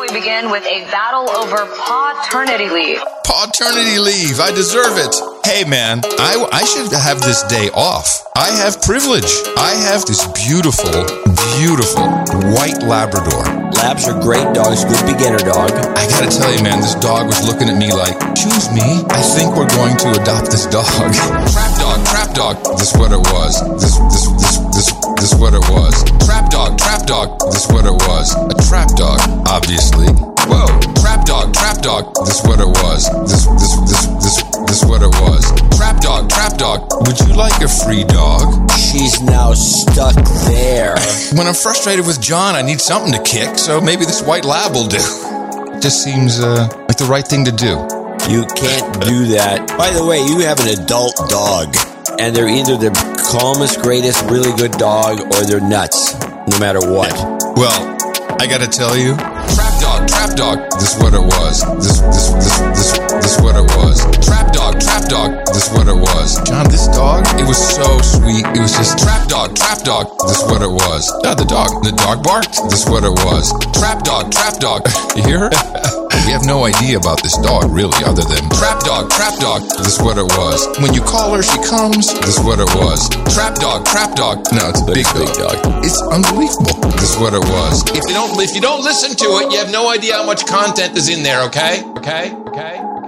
we begin with a battle over paternity leave. Paternity leave. I deserve it. Hey, man, I, I should have this day off. I have privilege. I have this beautiful, beautiful white Labrador. Labs are great dogs, good beginner dog. I gotta tell you, man, this dog was looking at me like, choose me. I think we're going to adopt this dog. trap dog, trap dog. This what it was. This, this, this, this, this what it was. Trap dog, trap dog. This what it was. A trap dog, obviously. Whoa, trap dog, trap dog. This what it was. This, this, this, this, this what it was. Trap dog, trap dog. Would you like a free dog? She's now stuck there. When I'm frustrated with John, I need something to kick, so maybe this white lab will do. It Just seems uh, like the right thing to do. You can't do that. By the way, you have an adult dog, and they're either the calmest, greatest, really good dog, or they're nuts, no matter what. Well, I gotta tell you, trap dog, trap dog. This what it was. This, this, this, this, this what it was. Trap dog, trap dog. This what it was. John, this dog, it was so sweet. It was just dog, trap dog. This what it was. Ah, the dog, the dog barked. This what it was. Trap dog, trap dog. You hear her? We have no idea about this dog, really, other than trap dog, trap dog. This what it was. When you call her, she comes. This what it was. Trap dog, trap dog. No, it's a big, big dog. It's unbelievable. This what it was. If you don't, if you don't listen to it, you have no idea how much content is in there. Okay, okay, okay.